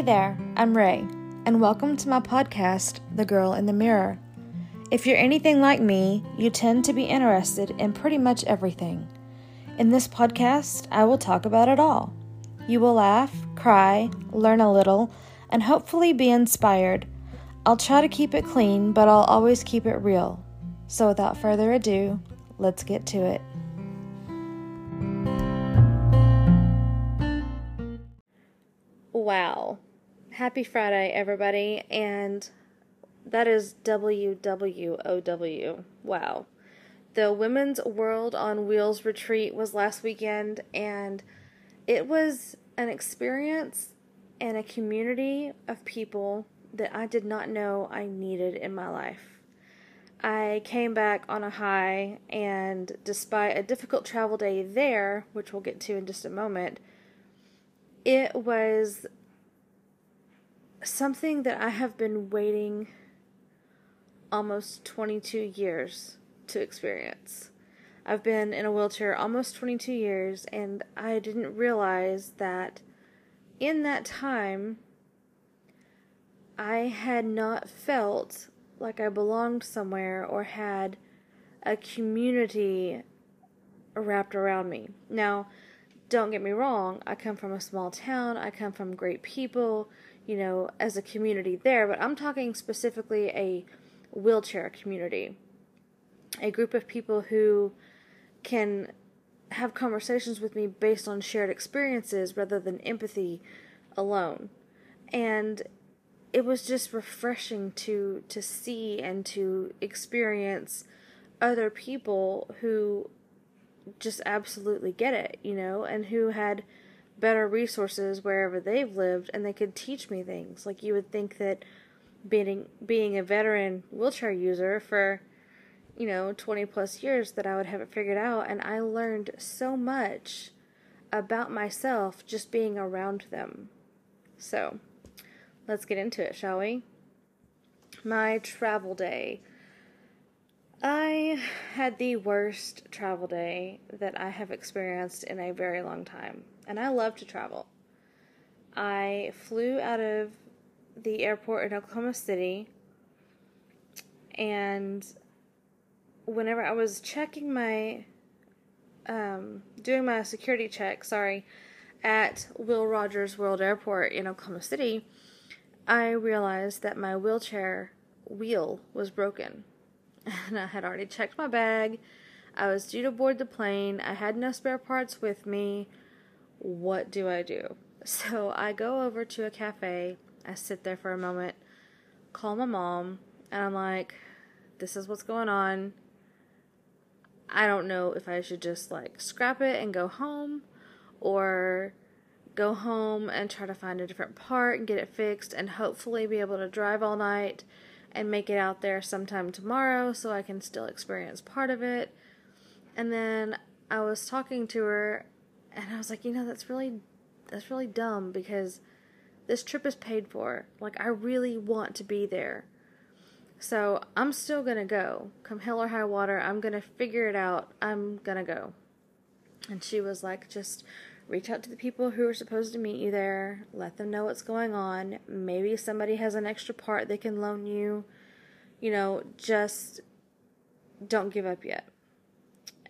Hey there, I'm Rea, and welcome to my podcast, The Girl in the Mirror. If you're anything like me, you tend to be interested in pretty much everything. In this podcast, I will talk about it all. You will laugh, cry, learn a little, and hopefully be inspired. I'll try to keep it clean, but I'll always keep it real. So without further ado, let's get to it. Wow. Happy Friday, everybody, and that is WWOW. Wow. The Women's World on Wheels retreat was last weekend, and it was an experience and a community of people that I did not know I needed in my life. I came back on a high, and despite a difficult travel day there, which we'll get to in just a moment, it was something that I have been waiting almost 22 years to experience. I've been in a wheelchair almost 22 years, and I didn't realize that in that time, I had not felt like I belonged somewhere or had a community wrapped around me. Now, don't get me wrong, I come from a small town, I come from great people, you know, as a community there, but I'm talking specifically a wheelchair community. A group of people who can have conversations with me based on shared experiences rather than empathy alone. And it was just refreshing to to see and to experience other people who just absolutely get it, you know, and who had better resources wherever they've lived and they could teach me things. Like you would think that being being a veteran wheelchair user for you know 20 plus years that I would have it figured out and I learned so much about myself just being around them. So, let's get into it, shall we? My travel day. I had the worst travel day that I have experienced in a very long time, and I love to travel. I flew out of the airport in Oklahoma City, and whenever I was checking my, um, doing my security check, sorry, at Will Rogers World Airport in Oklahoma City, I realized that my wheelchair wheel was broken. And I had already checked my bag. I was due to board the plane. I had no spare parts with me. What do I do? So I go over to a cafe I sit there for a moment, call my mom, and I'm like, this is what's going on. I don't know if I should just like scrap it and go home or go home and try to find a different part and get it fixed and hopefully be able to drive all night and make it out there sometime tomorrow so I can still experience part of it. And then I was talking to her and I was like, you know, that's really that's really dumb because this trip is paid for. Like, I really want to be there. So, I'm still gonna go. Come hell or high water, I'm gonna figure it out. I'm gonna go. And she was like, just reach out to the people who are supposed to meet you there, let them know what's going on. Maybe somebody has an extra part they can loan you. You know, just don't give up yet.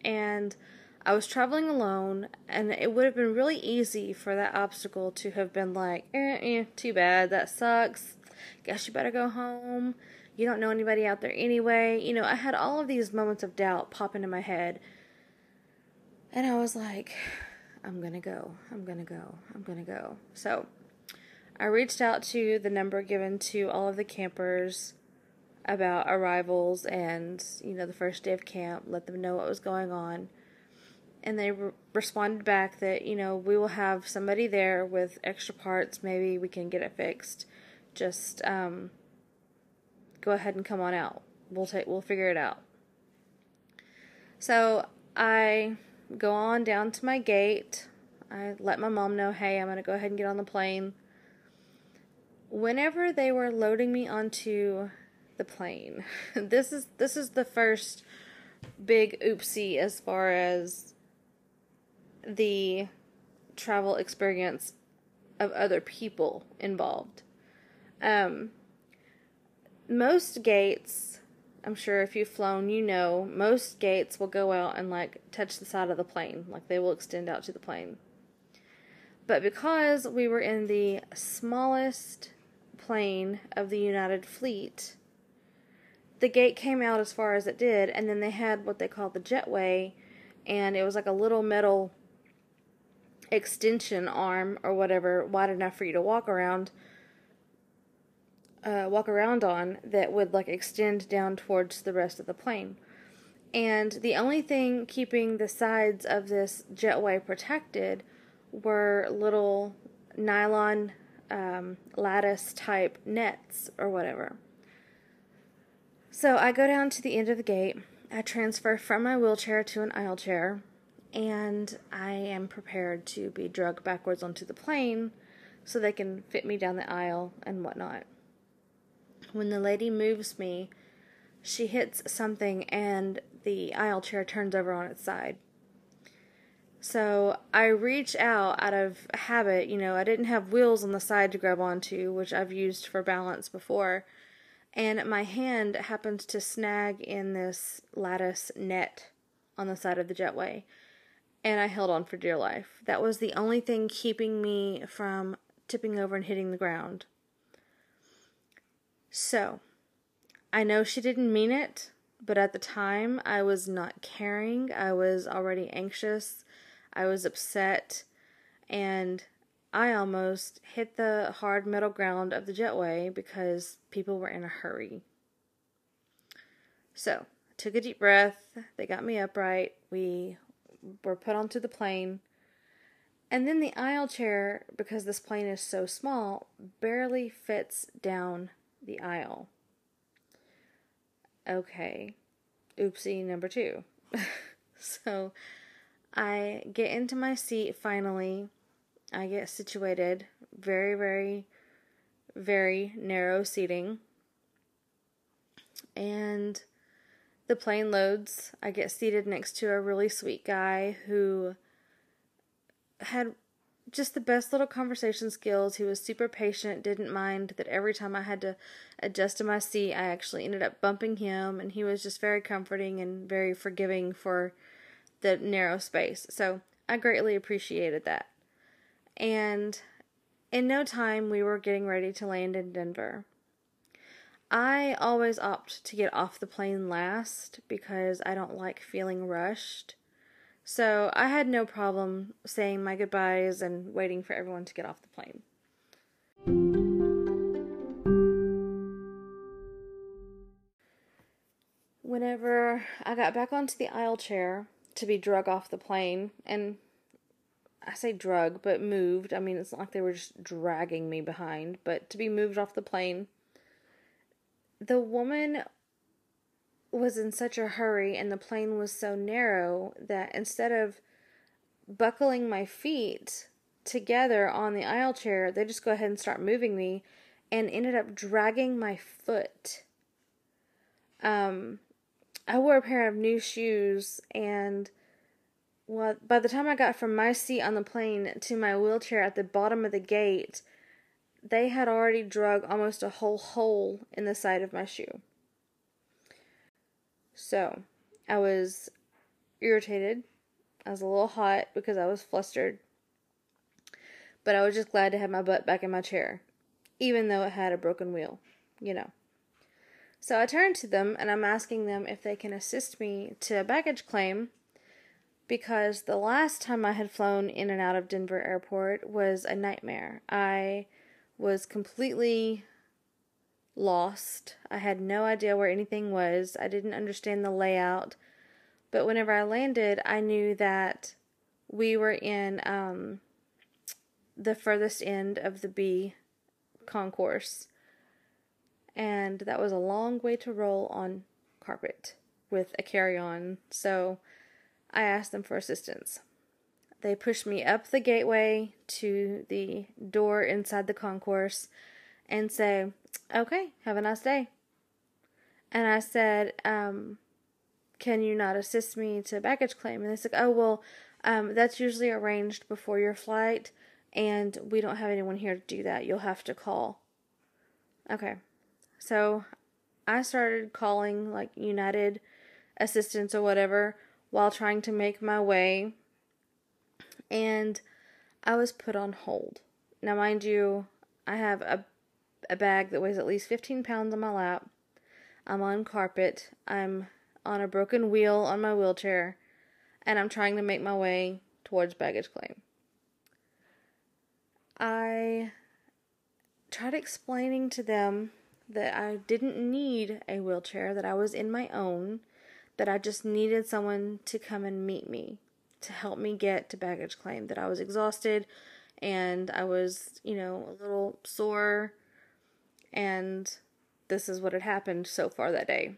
And I was traveling alone, and it would have been really easy for that obstacle to have been like, eh, eh, too bad, that sucks. Guess you better go home. You don't know anybody out there anyway. You know, I had all of these moments of doubt pop into my head. And I was like, I'm gonna go, I'm gonna go, I'm gonna go. So I reached out to the number given to all of the campers about arrivals and, you know, the first day of camp, let them know what was going on. And they re- responded back that you know we will have somebody there with extra parts maybe we can get it fixed. Just um, go ahead and come on out. We'll take we'll figure it out. So i go on down to my gate i let my mom know hey i'm going to go ahead and get on the plane whenever they were loading me onto the plane this is this is the first big oopsie as far as the travel experience of other people involved. Um, most gates, I'm sure if you've flown, you know, most gates will go out and like touch the side of the plane, like they will extend out to the plane. But because we were in the smallest plane of the United Fleet, the gate came out as far as it did, and then they had what they call the jetway, and it was like a little metal extension arm or whatever wide enough for you to walk around uh, walk around on that would like extend down towards the rest of the plane. And the only thing keeping the sides of this jetway protected were little nylon um, lattice type nets or whatever. So i go down to the end of the gate. I transfer from my wheelchair to an aisle chair and I am prepared to be drugged backwards onto the plane so they can fit me down the aisle and whatnot. When the lady moves me, she hits something and the aisle chair turns over on its side. So I reach out out of habit. You know, I didn't have wheels on the side to grab onto, which I've used for balance before. And my hand happens to snag in this lattice net on the side of the jetway and I held on for dear life. That was the only thing keeping me from tipping over and hitting the ground. So, I know she didn't mean it, but at the time I was not caring. I was already anxious. I was upset, and I almost hit the hard metal ground of the jetway because people were in a hurry. So, took a deep breath. They got me upright. We were put onto the plane. And then the aisle chair, because this plane is so small, barely fits down the aisle. Okay, oopsie number two. so I get into my seat finally. I get situated. Very, very, very narrow seating. And the plane loads. I get seated next to a really sweet guy who had just the best little conversation skills. He was super patient, didn't mind that every time I had to adjust to my seat, I actually ended up bumping him, and he was just very comforting and very forgiving for the narrow space. So I greatly appreciated that. And in no time, we were getting ready to land in Denver. I always opt to get off the plane last because I don't like feeling rushed. So I had no problem saying my goodbyes and waiting for everyone to get off the plane. Whenever I got back onto the aisle chair to be drug off the plane, and I say drug, but moved. I mean, it's not like they were just dragging me behind, but to be moved off the plane the woman was in such a hurry and the plane was so narrow that instead of buckling my feet together on the aisle chair, they just go ahead and start moving me and ended up dragging my foot. Um, I wore a pair of new shoes and well, by the time I got from my seat on the plane to my wheelchair at the bottom of the gate, they had already drug almost a whole hole in the side of my shoe. So, I was irritated. I was a little hot because I was flustered. But I was just glad to have my butt back in my chair, even though it had a broken wheel, you know. So I turned to them and I'm asking them if they can assist me to a baggage claim because the last time I had flown in and out of Denver airport was a nightmare. I was completely lost. I had no idea where anything was. I didn't understand the layout. But whenever I landed, I knew that we were in um, the furthest end of the B concourse. And that was a long way to roll on carpet with a carry on. So I asked them for assistance. They pushed me up the gateway to the door inside the concourse and say, Okay, have a nice day. And I said, um, Can you not assist me to baggage claim? And they said, Oh, well, um, that's usually arranged before your flight. and we don't have anyone here to do that. You'll have to call. Okay. So I started calling like United Assistance or whatever while trying to make my way, and I was put on hold. Now, mind you, I have a, a bag that weighs at least 15 pounds on my lap. I'm on carpet. I'm on a broken wheel on my wheelchair, and I'm trying to make my way towards baggage claim. I tried explaining to them that I didn't need a wheelchair, that I was in my own, that I just needed someone to come and meet me to help me get to baggage claim, that I was exhausted and I was, you know, a little sore, and this is what had happened so far that day.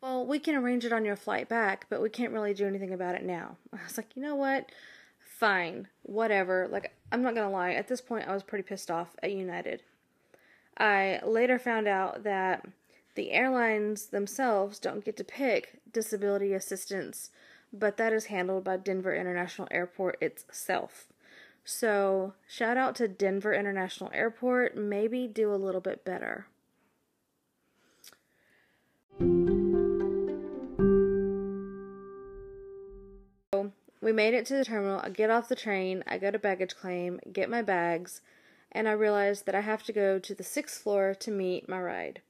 Well, we can arrange it on your flight back, but we can't really do anything about it now. I was like, you know what? Fine, whatever. Like, I'm not gonna lie, at this point, I was pretty pissed off at United. I later found out that the airlines themselves don't get to pick disability assistance, but that is handled by Denver International Airport itself. So, shout out to Denver International Airport. Maybe do a little bit better. So, we made it to the terminal. I get off the train. I go to baggage claim, get my bags, and I realize that I have to go to the sixth floor to meet my ride.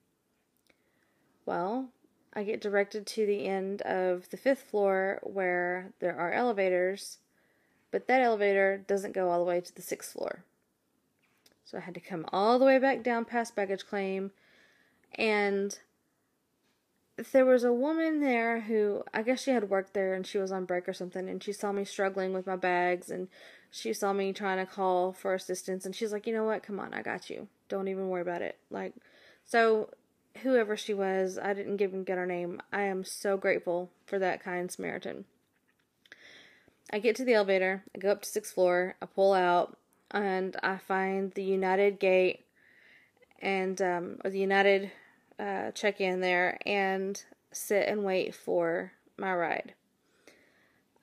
Well, I get directed to the end of the fifth floor where there are elevators but that elevator doesn't go all the way to the sixth floor. So I had to come all the way back down past baggage claim. And there was a woman there who, I guess she had worked there and she was on break or something. And she saw me struggling with my bags and she saw me trying to call for assistance. And she's like, you know what? Come on, I got you. Don't even worry about it. Like, so whoever she was, I didn't even get her name. I am so grateful for that kind Samaritan. I get to the elevator, I go up to sixth floor, I pull out, and I find the United gate and um, or the United uh, check in there and sit and wait for my ride.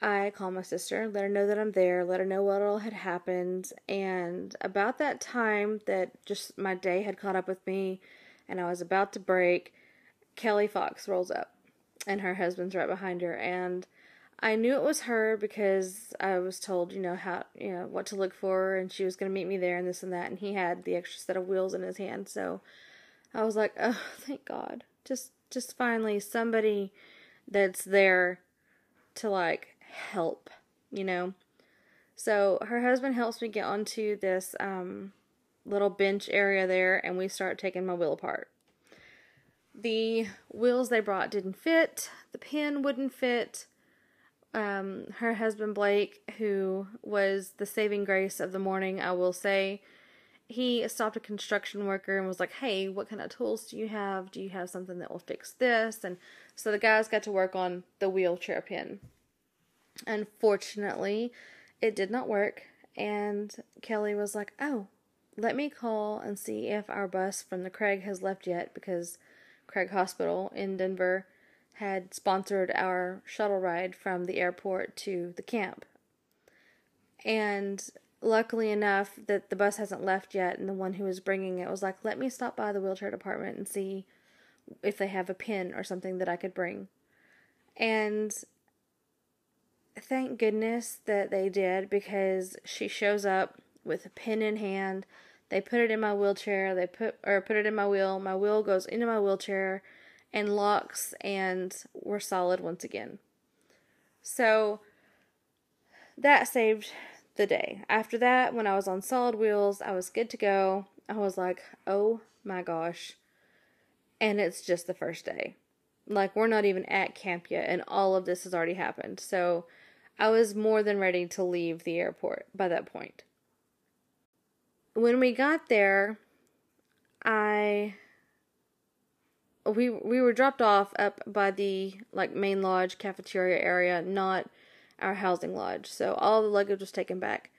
I call my sister, let her know that I'm there, let her know what all had happened, and about that time that just my day had caught up with me and I was about to break, Kelly Fox rolls up and her husband's right behind her and I knew it was her because I was told, you know, how, you know, what to look for and she was going to meet me there and this and that and he had the extra set of wheels in his hand. So I was like, "Oh, thank God. Just just finally somebody that's there to like help, you know." So her husband helps me get onto this um little bench area there and we start taking my wheel apart. The wheels they brought didn't fit, the pin wouldn't fit um, her husband Blake, who was the saving grace of the morning, I will say, he stopped a construction worker and was like, Hey, what kind of tools do you have? Do you have something that will fix this? And so the guys got to work on the wheelchair pin. Unfortunately, it did not work, and Kelly was like, Oh, let me call and see if our bus from the Craig has left yet because Craig Hospital in Denver had sponsored our shuttle ride from the airport to the camp. And luckily enough that the bus hasn't left yet and the one who was bringing it was like, "Let me stop by the wheelchair department and see if they have a pin or something that I could bring." And thank goodness that they did because she shows up with a pin in hand. They put it in my wheelchair. They put or put it in my wheel. My wheel goes into my wheelchair and locks and we're solid once again. So that saved the day. After that, when I was on solid wheels, I was good to go. I was like, oh my gosh. And it's just the first day. Like, we're not even at camp yet, and all of this has already happened. So I was more than ready to leave the airport by that point. When we got there, I we we were dropped off up by the like main lodge cafeteria area, not our housing lodge. So all the luggage was taken back.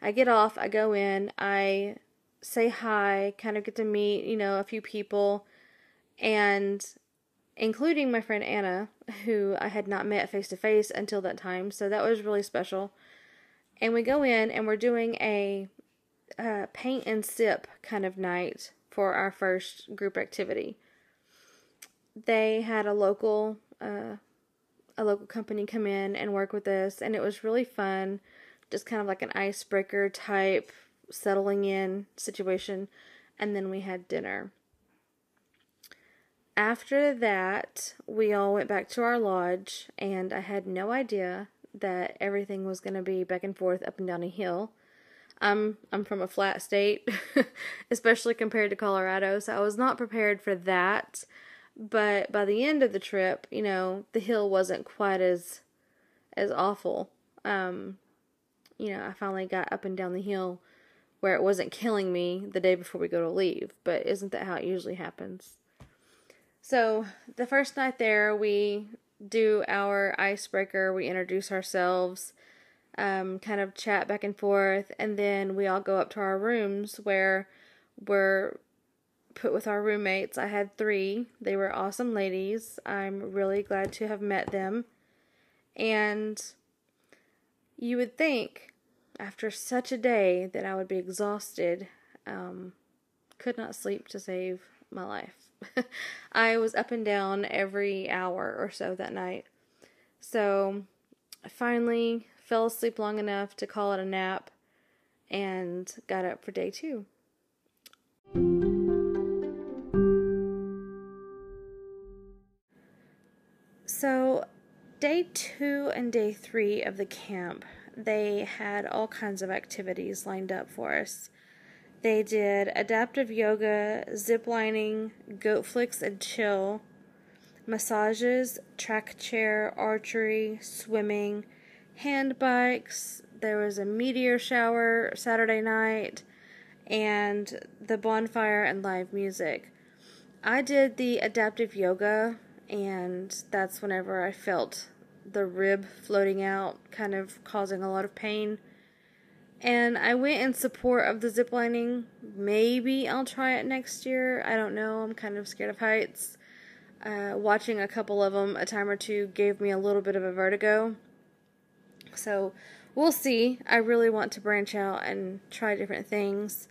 I get off, I go in, I say hi, kind of get to meet, you know, a few people and including my friend Anna, who I had not met face to face until that time. So that was really special. And we go in and we're doing a uh, paint and sip kind of night for our first group activity. They had a local uh, a local company come in and work with us, and it was really fun. Just kind of like an icebreaker type settling in situation, and then we had dinner. After that, we all went back to our lodge, and I had no idea that everything was going to be back and forth up and down a hill. I'm I'm from a flat state, especially compared to Colorado, so I was not prepared for that. But by the end of the trip, you know, the hill wasn't quite as as awful. Um, you know, I finally got up and down the hill where it wasn't killing me the day before we go to leave. But isn't that how it usually happens? So the first night there, we do our icebreaker. We introduce ourselves, um, kind of chat back and forth, and then we all go up to our rooms where we're put with our roommates. I had three. They were awesome ladies. I'm really glad to have met them. And you would think after such a day that I would be exhausted. Um, could not sleep to save my life. I was up and down every hour or so that night. So I finally fell asleep long enough to call it a nap and got up for day two. So, day two and day three of the camp, they had all kinds of activities lined up for us. They did adaptive yoga, zip lining, goat flicks and chill, massages, track chair, archery, swimming, hand bikes. There was a meteor shower Saturday night, and the bonfire and live music. I did the adaptive yoga, and that's whenever I felt the rib floating out, kind of causing a lot of pain. And I went in support of the ziplining. Maybe I'll try it next year. I don't know. I'm kind of scared of heights. Uh, watching a couple of them a time or two gave me a little bit of a vertigo. So we'll see. I really want to branch out and try different things.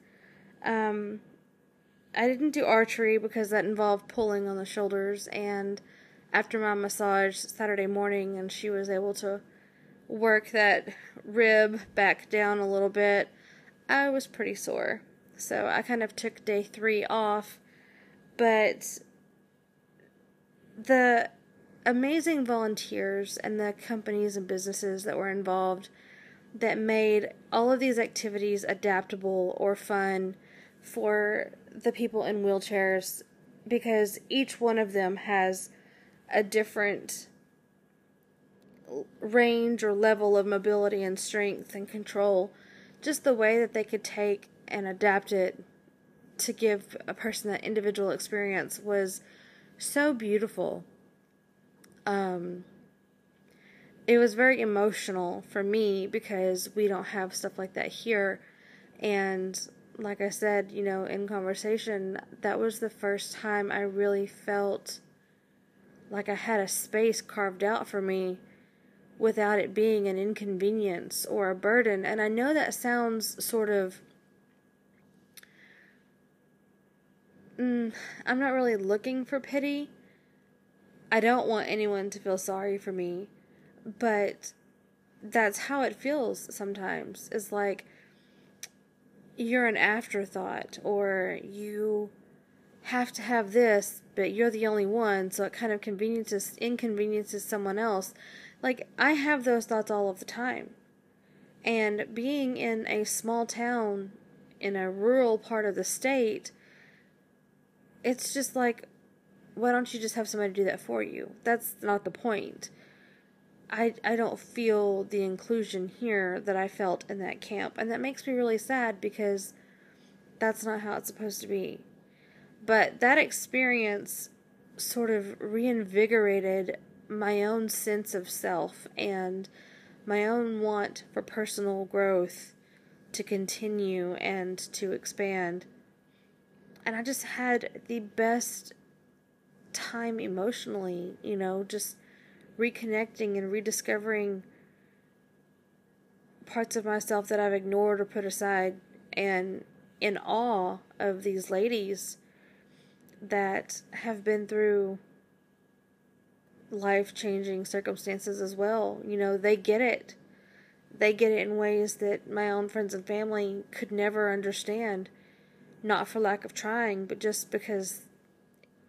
Um, I didn't do archery because that involved pulling on the shoulders. And after my massage Saturday morning, and she was able to work that rib back down a little bit, I was pretty sore. So I kind of took day three off. But the amazing volunteers and the companies and businesses that were involved that made all of these activities adaptable or fun for the people in wheelchairs because each one of them has a different range or level of mobility and strength and control, just the way that they could take and adapt it to give a person that individual experience was so beautiful. Um, it was very emotional for me because we don't have stuff like that here. And like I said, you know, in conversation, that was the first time I really felt like I had a space carved out for me without it being an inconvenience or a burden. And I know that sounds sort of. Mm, I'm not really looking for pity. I don't want anyone to feel sorry for me, but that's how it feels sometimes. It's like you're an afterthought, or you have to have this, but you're the only one, so it kind of conveniences inconveniences someone else. Like, I have those thoughts all of the time. And being in a small town in a rural part of the state, it's just like, why don't you just have somebody do that for you? That's not the point. I, I don't feel the inclusion here that I felt in that camp. And that makes me really sad because that's not how it's supposed to be. But that experience sort of reinvigorated my own sense of self and my own want for personal growth to continue and to expand. And I just had the best time emotionally, you know, just reconnecting and rediscovering parts of myself that I've ignored or put aside, and in awe of these ladies that have been through life changing circumstances as well. You know, they get it. They get it in ways that my own friends and family could never understand. Not for lack of trying, but just because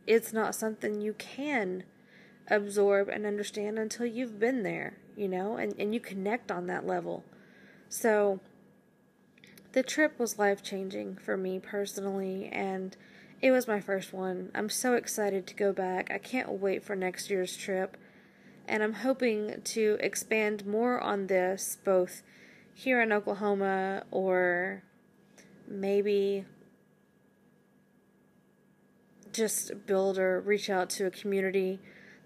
it's not something you can absorb and understand until you've been there, you know, and, and you connect on that level. So, the trip was life changing for me personally, and it was my first one. I'm so excited to go back. I can't wait for next year's trip, and I'm hoping to expand more on this both here in Oklahoma or maybe just build or reach out to a community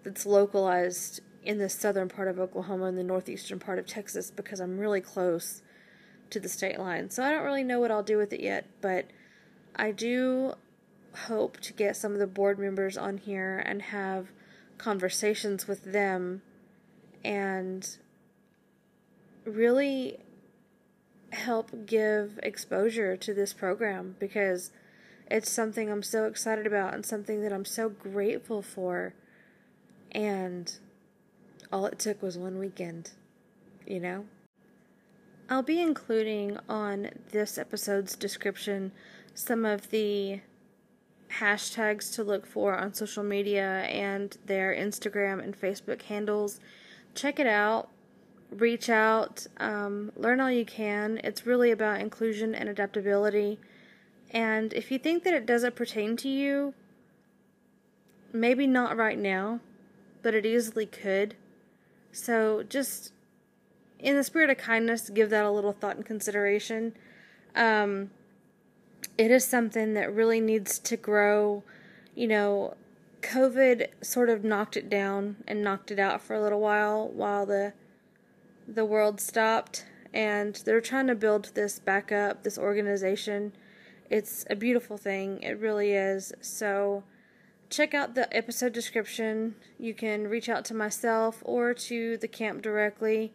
that's localized in the southern part of Oklahoma and the northeastern part of Texas because I'm really close to the state line. So I don't really know what I'll do with it yet, but I do hope to get some of the board members on here and have conversations with them and really help give exposure to this program because it's something I'm so excited about and something that I'm so grateful for. And all it took was one weekend, you know? I'll be including on this episode's description some of the hashtags to look for on social media and their Instagram and Facebook handles. Check it out, reach out, um, learn all you can. It's really about inclusion and adaptability. And if you think that it doesn't pertain to you, maybe not right now, but it easily could. So just in the spirit of kindness, give that a little thought and consideration. Um, it is something that really needs to grow. You know, COVID sort of knocked it down and knocked it out for a little while while the the world stopped and they're trying to build this back up, this organization. It's a beautiful thing. It really is. So check out the episode description. You can reach out to myself or to the camp directly.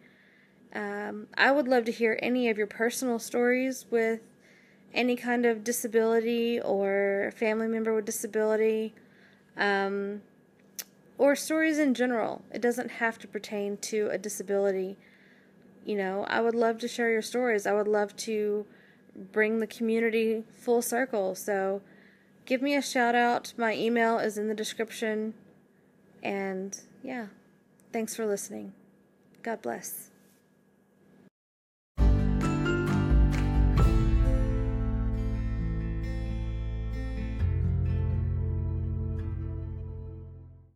Um, I would love to hear any of your personal stories with any kind of disability or family member with disability, um, or stories in general. It doesn't have to pertain to a disability. You know, I would love to share your stories. I would love to bring the community full circle. So give me a shout out. My email is in the description. And yeah, thanks for listening. God bless.